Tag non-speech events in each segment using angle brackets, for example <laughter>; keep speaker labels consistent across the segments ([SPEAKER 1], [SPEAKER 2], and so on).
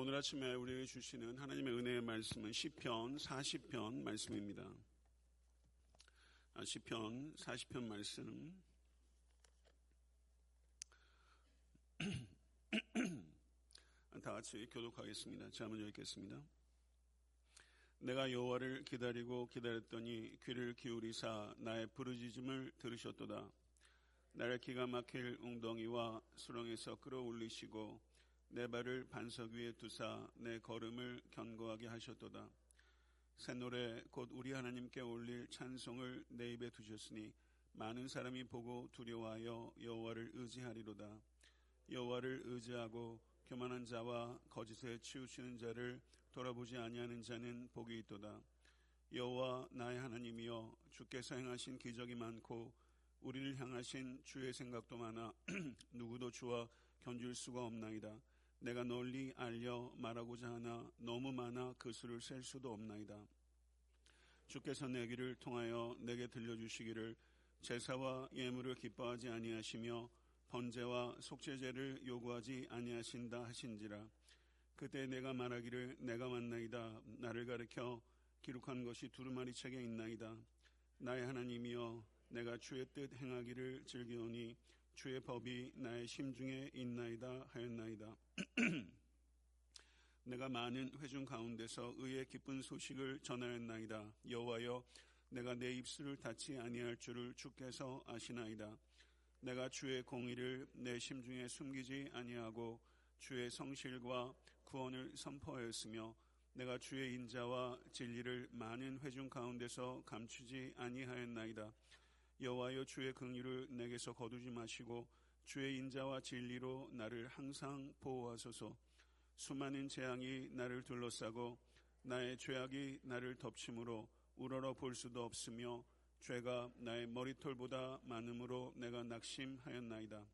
[SPEAKER 1] 오늘 아침에 우리에게 주시는 하나님의 은혜의 말씀은 시편 40편 말씀입니다. 아, 시편 40편 말씀 <clears throat> 다 같이 교독하겠습니다. 자, 먼저 읽겠습니다. 내가 여호와를 기다리고 기다렸더니 귀를 기울이사 나의 부르짖음을 들으셨도다. 나를 기가 막힐 웅덩이와 수렁에서 끌어올리시고 내 발을 반석 위에 두사 내 걸음을 견고하게 하셨도다. 새 노래 곧 우리 하나님께 올릴 찬송을 내 입에 두셨으니 많은 사람이 보고 두려워하여 여호와를 의지하리로다. 여호와를 의지하고 교만한 자와 거짓에 치우치는 자를 돌아보지 아니하는 자는 복이 있도다. 여호와 나의 하나님이여 주께서 행하신 기적이 많고 우리를 향하신 주의 생각도 많아 <clears throat> 누구도 주와 견줄 수가 없나이다. 내가 널리 알려 말하고자 하나 너무 많아 그 수를 셀 수도 없나이다. 주께서 내 귀를 통하여 내게 들려주시기를 제사와 예물을 기뻐하지 아니하시며 번제와 속죄제를 요구하지 아니하신다 하신지라. 그때 내가 말하기를 내가 만나이다. 나를 가르켜 기록한 것이 두루마리 책에 있나이다. 나의 하나님이여 내가 주의 뜻 행하기를 즐기오니 주의 법이 나의 심중에 있나이다 하였나이다 <clears throat> 내가 많은 회중 가운데서 의의 기쁜 소식을 전하였나이다. 여호와여 내가 내 입술을 닫지 아니할 줄을 주께서 아시나이다. 내가 주의 공의를 내 심중에 숨기지 아니하고 주의 성실과 구원을 선포하였으며 내가 주의 인자와 진리를 많은 회중 가운데서 감추지 아니하였나이다. 여호와여 주의 긍휼을 내게서 거두지 마시고 주의 인자와 진리로 나를 항상 보호하소서. 수많은 재앙이 나를 둘러싸고 나의 죄악이 나를 덮침으로 우러러 볼 수도 없으며 죄가 나의 머리털보다 많음으로 내가 낙심하였나이다.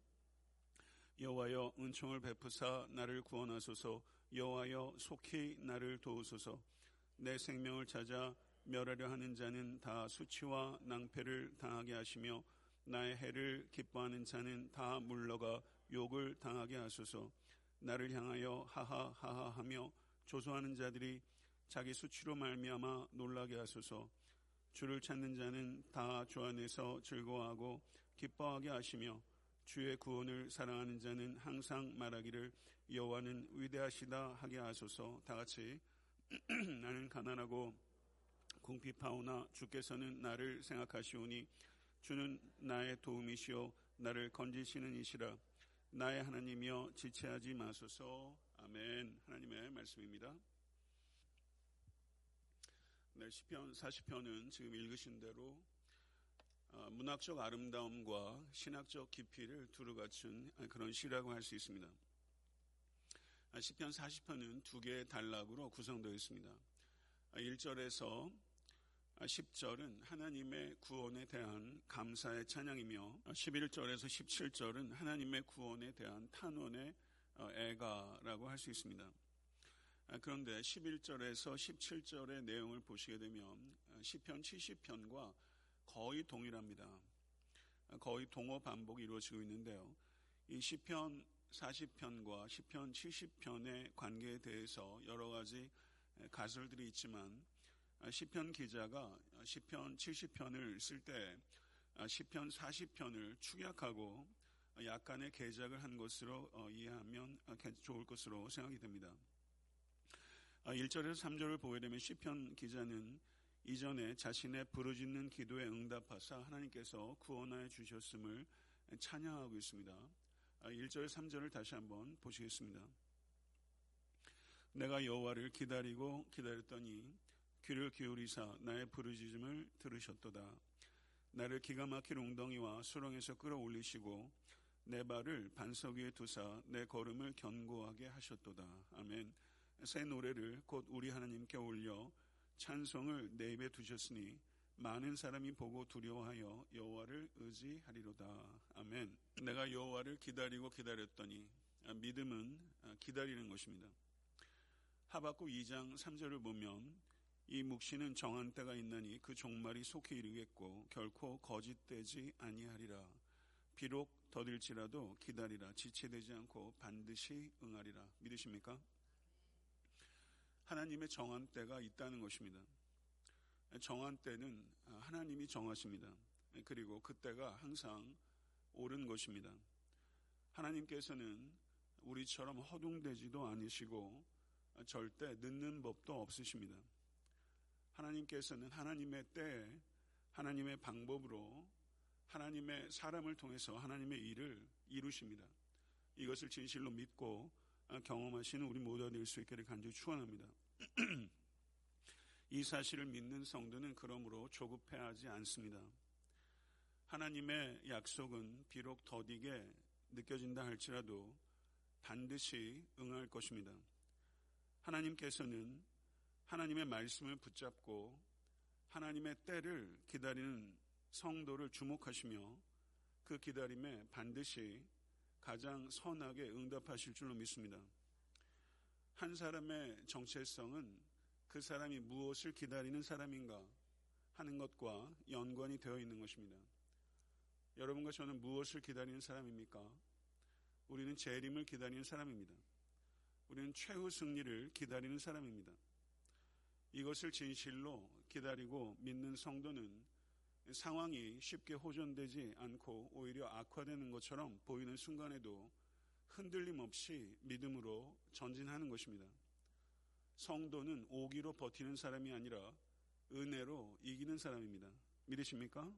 [SPEAKER 1] 여호와여 은총을 베푸사 나를 구원하소서 여호와여 속히 나를 도우소서 내 생명을 찾아 멸하려 하는 자는 다 수치와 낭패를 당하게 하시며 나의 해를 기뻐하는 자는 다 물러가 욕을 당하게 하소서. 나를 향하여 하하하하 하며 조소하는 자들이 자기 수치로 말미암아 놀라게 하소서. 주를 찾는 자는 다 주 안에서 즐거워하고 기뻐하게 하시며 주의 구원을 사랑하는 자는 항상 말하기를 여호와는 위대하시다 하게 하소서. 다 같이 <clears throat> 나는 가난하고 궁핍하오나 주께서는 나를 생각하시오니 주는 나의 도움이시오 나를 건지시는 이시라 나의 하나님이여 지체하지 마소서. 아멘. 하나님의 말씀입니다. 네, 시편 40편은 지금 읽으신 대로 어, 문학적 아름다움과 신학적 깊이를 두루 갖춘 그런 시라고 할 수 있습니다. 아, 시편 40편은 두 개의 단락으로 구성되어 있습니다. 1절에서 10절은 하나님의 구원에 대한 감사의 찬양이며 11절에서 17절은 하나님의 구원에 대한 탄원의 어, 애가라고 할 수 있습니다. 아, 그런데 11절에서 17절의 내용을 보시게 되면 10편 어, 70편과 거의 동일합니다. 아, 거의 동어 반복이 이루어지고 있는데요. 이 10편 40편과 10편 70편의 관계에 대해서 여러 가지 가설들이 있지만 아, 시편 기자가 시편 70편을 쓸 때 시편 40편을 축약하고 약간의 개작을 한 것으로 어, 이해하면 좋을 것으로 생각이 됩니다. 1절에서 아, 3절을 보게 되면 시편 기자는 이전에 자신의 부르짖는 기도에 응답하사 하나님께서 구원하여 주셨음을 찬양하고 있습니다. 1절, 아, 3절을 다시 한번 보시겠습니다. 내가 여호와를 기다리고 기다렸더니 귀를 기울이사 나의 부르짖음을 들으셨도다. 나를 기가 막힌 웅덩이와 수렁에서 끌어올리시고 내 발을 반석 위에 두사 내 걸음을 견고하게 하셨도다. 아멘. 새 노래를 곧 우리 하나님께 올려 찬송을 내 입에 두셨으니 많은 사람이 보고 두려워하여 여호와를 의지하리로다. 아멘. 내가 여호와를 기다리고 기다렸더니 믿음은 기다리는 것입니다. 하박국 2장 3절을 보면 이 묵시는 정한 때가 있나니 그 종말이 속히 이르겠고 결코 거짓되지 아니하리라. 비록 더딜지라도 기다리라. 지체되지 않고 반드시 응하리라. 믿으십니까? 하나님의 정한 때가 있다는 것입니다. 정한 때는 하나님이 정하십니다. 그리고 그때가 항상 옳은 것입니다. 하나님께서는 우리처럼 허둥대지도 않으시고 절대 늦는 법도 없으십니다. 하나님께서는 하나님의 때, 하나님의 방법으로 하나님의 사람을 통해서 하나님의 일을 이루십니다. 이것을 진실로 믿고 경험하시는 우리 모두가 될 수 있기를 간절히 축원합니다. <clears throat> 이 사실을 믿는 성도는 그러므로 조급해하지 않습니다. 하나님의 약속은 비록 더디게 느껴진다 할지라도 반드시 응할 것입니다. 하나님께서는 하나님의 말씀을 붙잡고 하나님의 때를 기다리는 성도를 주목하시며 그 기다림에 반드시 가장 선하게 응답하실 줄로 믿습니다. 한 사람의 정체성은 그 사람이 무엇을 기다리는 사람인가 하는 것과 연관이 되어 있는 것입니다. 여러분과 저는 무엇을 기다리는 사람입니까? 우리는 재림을 기다리는 사람입니다. 우리는 최후 승리를 기다리는 사람입니다. 이것을 진실로 기다리고 믿는 성도는 상황이 쉽게 호전되지 않고 오히려 악화되는 것처럼 보이는 순간에도 흔들림 없이 믿음으로 전진하는 것입니다. 성도는 오기로 버티는 사람이 아니라 은혜로 이기는 사람입니다. 믿으십니까?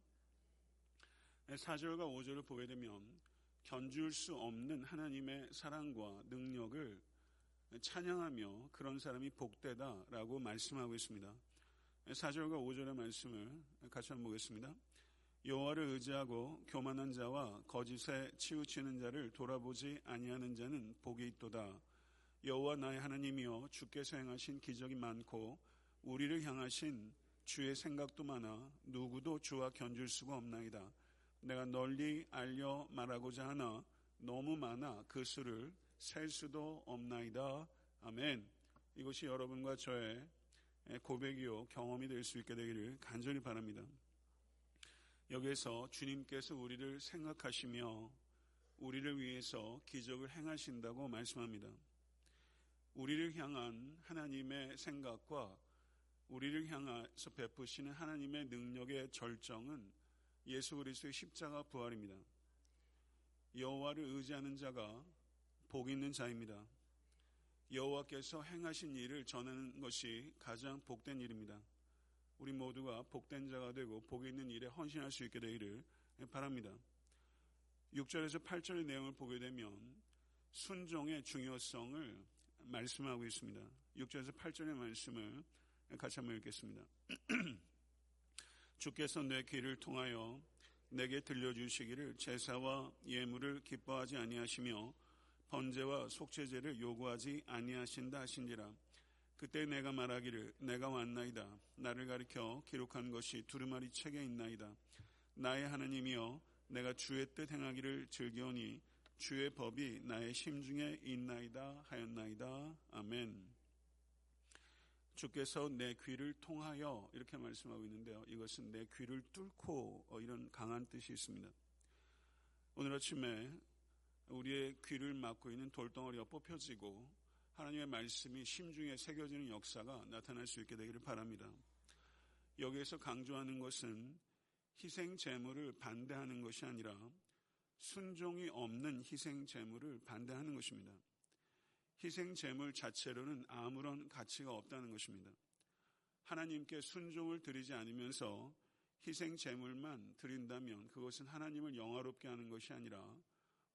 [SPEAKER 1] 4절과 5절을 보게 되면 견줄 수 없는 하나님의 사랑과 능력을 찬양하며 그런 사람이 복되다라고 말씀하고 있습니다. 4절과 5절의 말씀을 같이 한번 보겠습니다. 여호와를 의지하고 교만한 자와 거짓에 치우치는 자를 돌아보지 아니하는 자는 복이 있도다. 여호와 나의 하나님이여 주께서 행하신 기적이 많고 우리를 향하신 주의 생각도 많아 누구도 주와 견줄 수가 없나이다. 내가 널리 알려 말하고자 하나 너무 많아 그 수를 셀 수도 없나이다. 아멘. 이것이 여러분과 저의 고백이요 경험이 될 수 있게 되기를 간절히 바랍니다. 여기에서 주님께서 우리를 생각하시며 우리를 위해서 기적을 행하신다고 말씀합니다. 우리를 향한 하나님의 생각과 우리를 향해서 베푸시는 하나님의 능력의 절정은 예수 그리스도의 십자가 부활입니다. 여호와를 의지하는 자가 복 있는 자입니다. 여호와께서 행하신 일을 전하는 것이 가장 복된 일입니다. 우리 모두가 복된 자가 되고 복 있는 일에 헌신할 수 있게 되기를 바랍니다. 6절에서 8절의 내용을 보게 되면 순종의 중요성을 말씀하고 있습니다. 6절에서 8절의 말씀을 같이 한번 읽겠습니다. <clears throat> 주께서 내 귀를 통하여 내게 들려주시기를 제사와 예물을 기뻐하지 아니하시며 번제와 속죄제를 요구하지 아니하신다 하신지라. 그때 내가 말하기를 내가 왔나이다. 나를 가리켜 기록한 것이 두루마리 책에 있나이다. 나의 하나님이여 내가 주의 뜻 행하기를 즐겨오니 주의 법이 나의 심중에 있나이다 하였나이다. 아멘. 주께서 내 귀를 통하여 이렇게 말씀하고 있는데요. 이것은 내 귀를 뚫고 이런 강한 뜻이 있습니다. 오늘 아침에 우리의 귀를 막고 있는 돌덩어리가 뽑혀지고 하나님의 말씀이 심중에 새겨지는 역사가 나타날 수 있게 되기를 바랍니다. 여기에서 강조하는 것은 희생 제물을 반대하는 것이 아니라 순종이 없는 희생 제물을 반대하는 것입니다. 희생 제물 자체로는 아무런 가치가 없다는 것입니다. 하나님께 순종을 드리지 않으면서 희생 제물만 드린다면 그것은 하나님을 영화롭게 하는 것이 아니라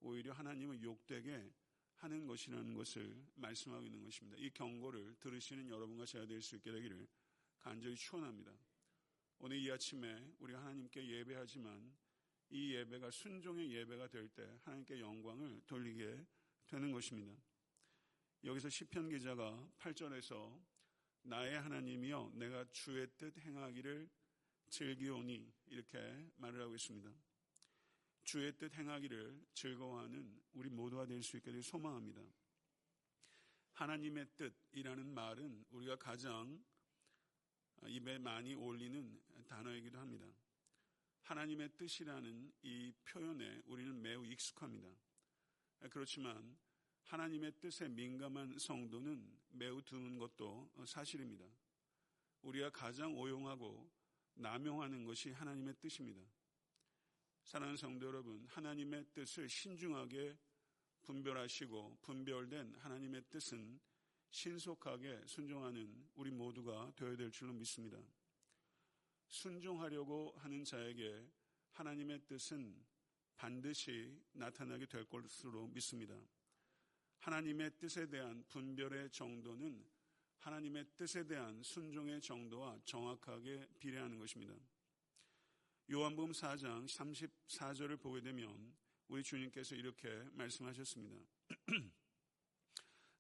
[SPEAKER 1] 오히려 하나님을 욕되게 하는 것이라는 것을 말씀하고 있는 것입니다. 이 경고를 들으시는 여러분과 제가 될 수 있게 되기를 간절히 축원합니다. 오늘 이 아침에 우리 하나님께 예배하지만 이 예배가 순종의 예배가 될 때 하나님께 영광을 돌리게 되는 것입니다. 여기서 시편 기자가 8절에서 나의 하나님이여 내가 주의 뜻 행하기를 즐기오니 이렇게 말을 하고 있습니다. 주의 뜻 행하기를 즐거워하는 우리 모두가 될수될 소망합니다. 하나님의 뜻이라는 말은 우리가 가장 입에 많이 올리는 단어이기도 합니다. 하나님의 뜻이라는 이 표현에 우리는 매우 익숙합니다. 그렇지만 하나님의 뜻에 민감한 성도는 매우 드문 것도 사실입니다. 우리가 가장 오용하고 남용하는 것이 하나님의 뜻입니다. 사랑하는 성도 여러분, 하나님의 뜻을 신중하게 분별하시고 분별된 하나님의 뜻은 신속하게 순종하는 우리 모두가 되어야 될 줄로 믿습니다. 순종하려고 하는 자에게 하나님의 뜻은 반드시 나타나게 될 것으로 믿습니다. 하나님의 뜻에 대한 분별의 정도는 하나님의 뜻에 대한 순종의 정도와 정확하게 비례하는 것입니다. 요한복음 4장 34절을 보게 되면 우리 주님께서 이렇게 말씀하셨습니다. <clears throat>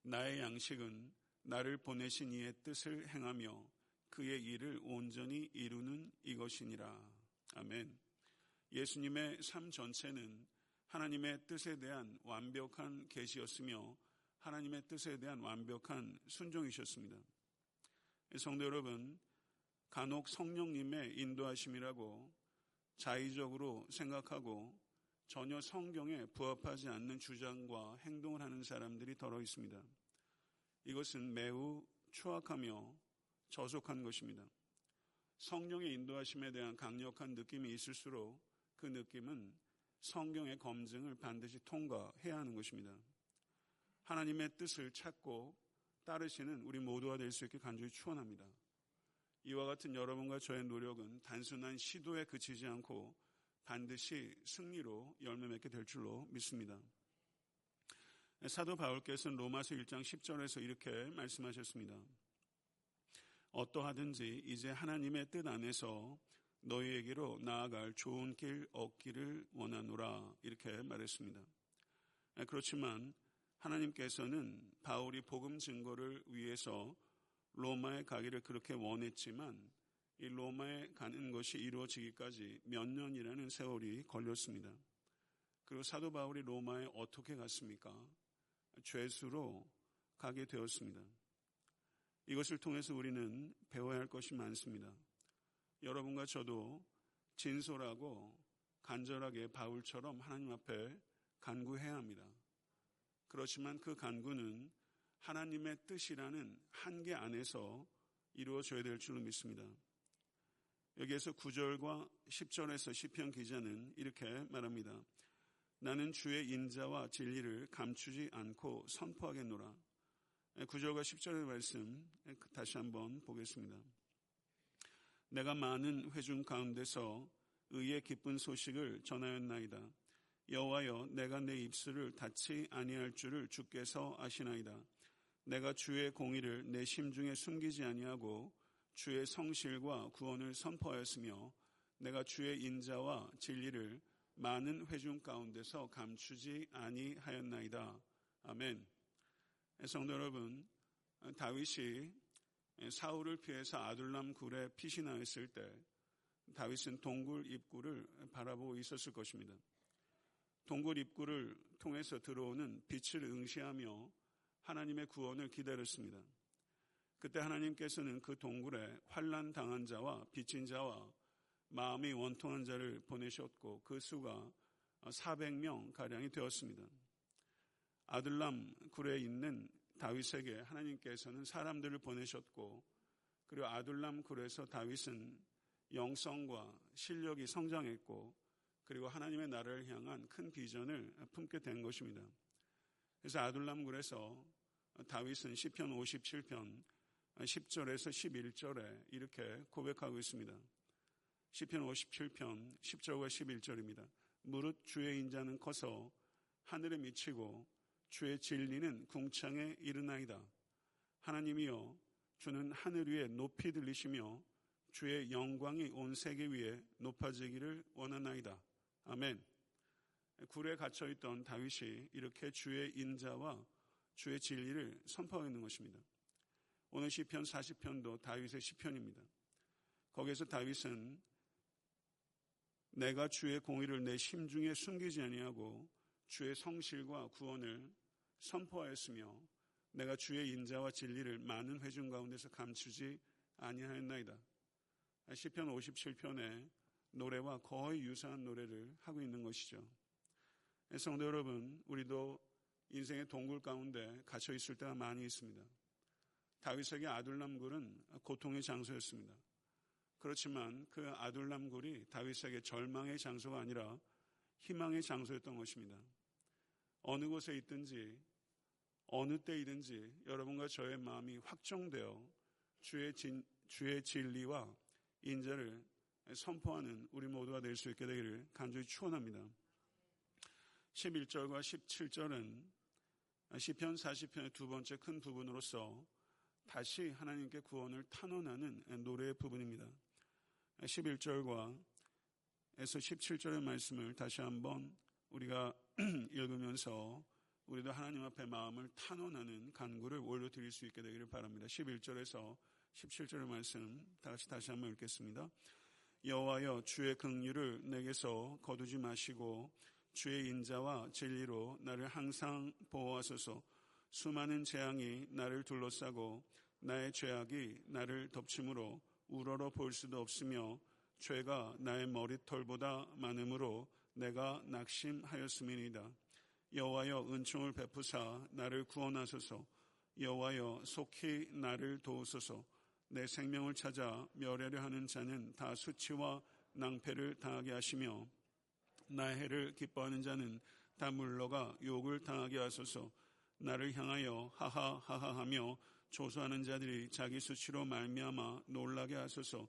[SPEAKER 1] 나의 양식은 나를 보내신 이의 뜻을 행하며 그의 일을 온전히 이루는 이것이니라. 아멘. 예수님의 삶 전체는 하나님의 뜻에 대한 완벽한 계시였으며 하나님의 뜻에 대한 완벽한 순종이셨습니다. 성도 여러분, 간혹 성령님의 인도하심이라고 자의적으로 생각하고 전혀 성경에 부합하지 않는 주장과 행동을 하는 사람들이 더러 있습니다. 이것은 매우 추악하며 저속한 것입니다. 성령의 인도하심에 대한 강력한 느낌이 있을수록 그 느낌은 성경의 검증을 반드시 통과해야 하는 것입니다. 하나님의 뜻을 찾고 따르시는 우리 모두가 될 수 있게 간절히 추원합니다. 이와 같은 여러분과 저의 노력은 단순한 시도에 그치지 않고 반드시 승리로 열매 맺게 될 줄로 믿습니다. 사도 바울께서는 로마서 1장 10절에서 이렇게 말씀하셨습니다. 어떠하든지 이제 하나님의 뜻 안에서 너희에게로 나아갈 좋은 길 얻기를 원하노라 이렇게 말했습니다. 그렇지만 하나님께서는 바울이 복음 증거를 위해서 로마에 가기를 그렇게 원했지만 이 로마에 가는 것이 이루어지기까지 몇 년이라는 세월이 걸렸습니다. 그리고 사도 바울이 로마에 어떻게 갔습니까? 죄수로 가게 되었습니다. 이것을 통해서 우리는 배워야 할 것이 많습니다. 여러분과 저도 진솔하고 간절하게 바울처럼 하나님 앞에 간구해야 합니다. 그렇지만 그 간구는 하나님의 뜻이라는 한계 안에서 이루어져야 될 줄로 믿습니다. 여기에서 9절과 10절에서 시편 기자는 이렇게 말합니다. 나는 주의 인자와 진리를 감추지 않고 선포하겠노라. 9절과 10절의 말씀 다시 한번 보겠습니다. 내가 많은 회중 가운데서 의의 기쁜 소식을 전하였나이다. 여호와여 내가 내 입술을 닫지 아니할 줄을 주께서 아시나이다. 내가 주의 공의를 내 심중에 숨기지 아니하고 주의 성실과 구원을 선포하였으며 내가 주의 인자와 진리를 많은 회중 가운데서 감추지 아니하였나이다. 아멘. 성도 여러분, 다윗이 사울을 피해서 아둘람 굴에 피신하였을 때 다윗은 동굴 입구를 바라보고 있었을 것입니다. 동굴 입구를 통해서 들어오는 빛을 응시하며 하나님의 구원을 기다렸습니다. 그때 하나님께서는 그 동굴에 환란 당한 자와 빚진 자와 마음이 원통한 자를 보내셨고 그 수가 400명 가량이 되었습니다. 아들람 굴에 있는 다윗에게 하나님께서는 사람들을 보내셨고 그리고 아둘람 굴에서 다윗은 영성과 실력이 성장했고 그리고 하나님의 나라를 향한 큰 비전을 품게 된 것입니다. 그래서 아둘람 굴에서 다윗은 시편 57편 10절에서 11절에 이렇게 고백하고 있습니다. 시편 57편 10절과 11절입니다. 무릇 주의 인자는 커서 하늘에 미치고 주의 진리는 궁창에 이르나이다. 하나님이여 주는 하늘 위에 높이 들리시며 주의 영광이 온 세계 위에 높아지기를 원하나이다. 아멘. 굴에 갇혀 있던 다윗이 이렇게 주의 인자와 주의 진리를 선포하고 있는 것입니다. 오늘 시편 40편도 다윗의 시편입니다. 거기에서 다윗은 내가 주의 공의를 내 심중에 숨기지 아니하고 주의 성실과 구원을 선포하였으며 내가 주의 인자와 진리를 많은 회중 가운데서 감추지 아니하였나이다. 시편 57편의 노래와 거의 유사한 노래를 하고 있는 것이죠. 성도 여러분, 우리도 인생의 동굴 가운데 갇혀 있을 때가 많이 있습니다. 다윗에게 아둘람굴은 고통의 장소였습니다. 그렇지만 그 아둘람굴이 다윗에게 절망의 장소가 아니라 희망의 장소였던 것입니다. 어느 곳에 있든지 어느 때이든지 여러분과 저의 마음이 확정되어 주의, 진, 주의 진리와 인자를 선포하는 우리 모두가 될 수 있게 되기를 간절히 축원합니다. 11절과 17절은 시편 40편의 두 번째 큰 부분으로서 다시 하나님께 구원을 탄원하는 노래의 부분입니다. 11절과 에서 17절의 말씀을 다시 한번 우리가 <clears throat> 읽으면서 우리도 하나님 앞에 마음을 탄원하는 간구를 올려드릴 수 있게 되기를 바랍니다. 11절에서 17절의 말씀 다 같이 다시 한번 읽겠습니다. 여호와여 주의 긍휼을 내게서 거두지 마시고 주의 인자와 진리로 나를 항상 보호하소서. 수많은 재앙이 나를 둘러싸고 나의 죄악이 나를 덮침으로 우러러 볼 수도 없으며 죄가 나의 머리털보다 많으므로 내가 낙심하였음이니이다. 여호와여 은총을 베푸사 나를 구원하소서. 여호와여 속히 나를 도우소서. 내 생명을 찾아 멸하려 하는 자는 다 수치와 낭패를 당하게 하시며 나의 해를 기뻐하는 자는 다 물러가 욕을 당하게 하소서. 나를 향하여 하하하하하며 조소하는 자들이 자기 수치로 말미암아 놀라게 하소서.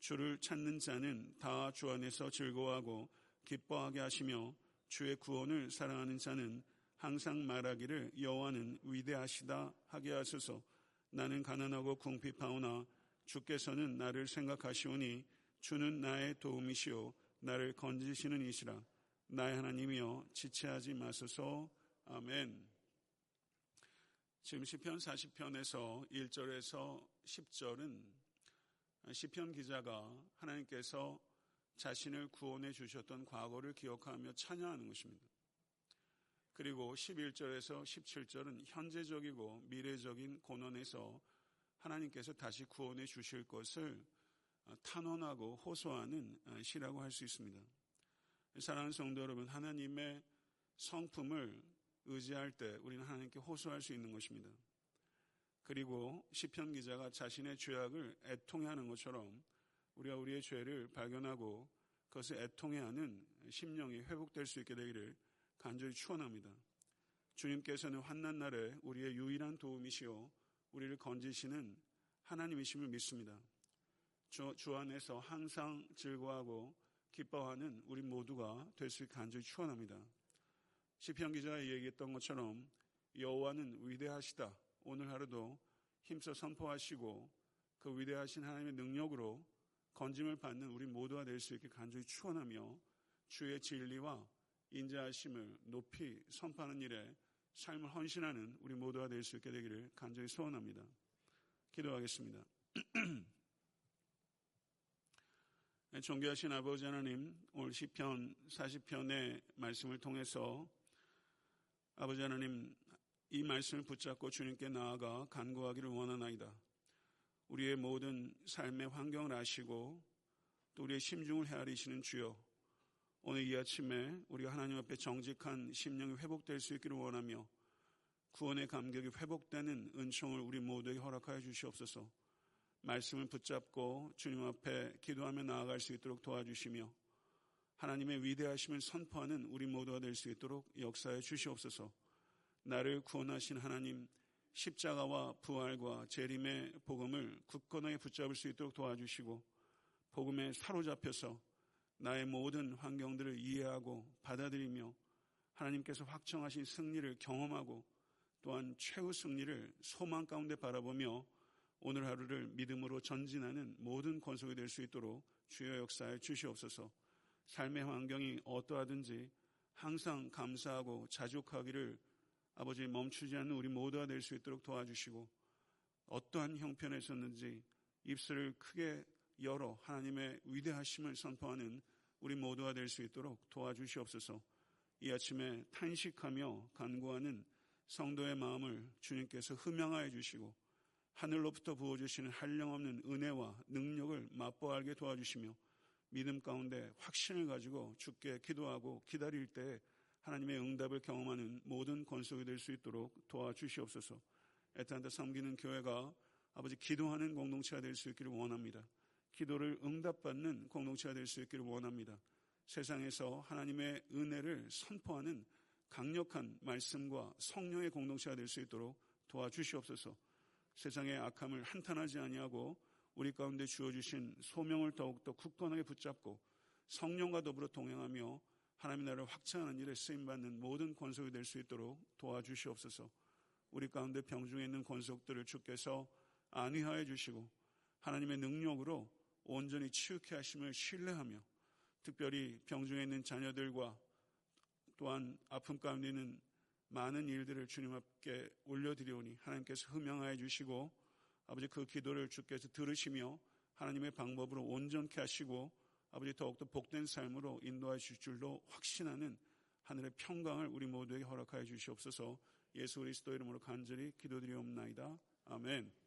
[SPEAKER 1] 주를 찾는 자는 다 주 안에서 즐거워하고 기뻐하게 하시며 주의 구원을 사랑하는 자는 항상 말하기를 여호와는 위대하시다 하게 하소서. 나는 가난하고 궁핍하오나 주께서는 나를 생각하시오니 주는 나의 도움이시오 나를 건지시는 이시라. 나의 하나님이여 지체하지 마소서. 아멘. 지금 시편 40편에서 1절에서 10절은 시편 기자가 하나님께서 자신을 구원해 주셨던 과거를 기억하며 찬양하는 것입니다. 그리고 11절에서 17절은 현재적이고 미래적인 고난에서 하나님께서 다시 구원해 주실 것을 탄원하고 호소하는 시라고 할 수 있습니다. 사랑하는 성도 여러분, 하나님의 성품을 의지할 때 우리는 하나님께 호소할 수 있는 것입니다. 그리고 시편 기자가 자신의 죄악을 애통해하는 것처럼 우리가 우리의 죄를 발견하고 그것을 애통해하는 심령이 회복될 수 있게 되기를 간절히 축원합니다. 주님께서는 환난 날에 우리의 유일한 도움이시요 우리를 건지시는 하나님이심을 믿습니다. 주, 주 안에서 항상 즐거워하고 기뻐하는 우리 모두가 될 수 있게 간절히 축원합니다. 시편 기자가 얘기했던 것처럼 여호와는 위대하시다. 오늘 하루도 힘써 선포하시고 그 위대하신 하나님의 능력으로 건짐을 받는 우리 모두가 될 수 있게 간절히 축원하며 주의 진리와 인자하심을 높이 선포하는 일에 삶을 헌신하는 우리 모두가 될 수 있게 되기를 간절히 소원합니다. 기도하겠습니다. <clears throat> 존귀하신 아버지 하나님, 오늘 시편 40편의 말씀을 통해서 아버지 하나님, 이 말씀을 붙잡고 주님께 나아가 간구하기를 원하나이다. 우리의 모든 삶의 환경을 아시고 또 우리의 심중을 헤아리시는 주여, 오늘 이 아침에 우리가 하나님 앞에 정직한 심령이 회복될 수 있기를 원하며 구원의 감격이 회복되는 은총을 우리 모두에게 허락하여 주시옵소서. 말씀을 붙잡고 주님 앞에 기도하며 나아갈 수 있도록 도와주시며 하나님의 위대하심을 선포하는 우리 모두가 될 수 있도록 역사해 주시옵소서. 나를 구원하신 하나님 십자가와 부활과 재림의 복음을 굳건하게 붙잡을 수 있도록 도와주시고 복음에 사로잡혀서 나의 모든 환경들을 이해하고 받아들이며 하나님께서 확정하신 승리를 경험하고 또한 최후 승리를 소망 가운데 바라보며 오늘 하루를 믿음으로 전진하는 모든 권속이 될 수 있도록 주여 역사에 주시옵소서. 삶의 환경이 어떠하든지 항상 감사하고 자족하기를 아버지 멈추지 않는 우리 모두가 될 수 있도록 도와주시고 어떠한 형편에 있었는지 입술을 크게 열어 하나님의 위대하심을 선포하는 우리 모두가 될 수 있도록 도와주시옵소서. 이 아침에 탄식하며 간구하는 성도의 마음을 주님께서 흠양하여 주시고 하늘로부터 부어주시는 한량없는 은혜와 능력을 맛보아 알게 도와주시며 믿음 가운데 확신을 가지고 죽게 기도하고 기다릴 때 하나님의 응답을 경험하는 모든 권속이 될 수 있도록 도와주시옵소서. 애타한테 섬기는 교회가 아버지 기도하는 공동체가 될 수 있기를 원합니다. 기도를 응답받는 공동체가 될 수 있기를 원합니다. 세상에서 하나님의 은혜를 선포하는 강력한 말씀과 성령의 공동체가 될 수 있도록 도와주시옵소서. 세상의 악함을 한탄하지 아니하고 우리 가운데 주어주신 소명을 더욱더 굳건하게 붙잡고 성령과 더불어 동행하며 하나님의 나라를 확장하는 일에 쓰임받는 모든 권속이 될 수 있도록 도와주시옵소서. 우리 가운데 병중에 있는 권속들을 주께서 안위하여 주시고 하나님의 능력으로 온전히 치유케 하심을 신뢰하며 특별히 병중에 있는 자녀들과 또한 아픔 가운데 있는 많은 일들을 주님 앞에 올려드리오니 하나님께서 흠양하여 주시고 아버지 그 기도를 주께서 들으시며 하나님의 방법으로 온전케 하시고 아버지 더욱더 복된 삶으로 인도하여 주실 줄로 확신하는 하늘의 평강을 우리 모두에게 허락하여 주시옵소서 예수 그리스도 이름으로 간절히 기도드리옵나이다. 아멘.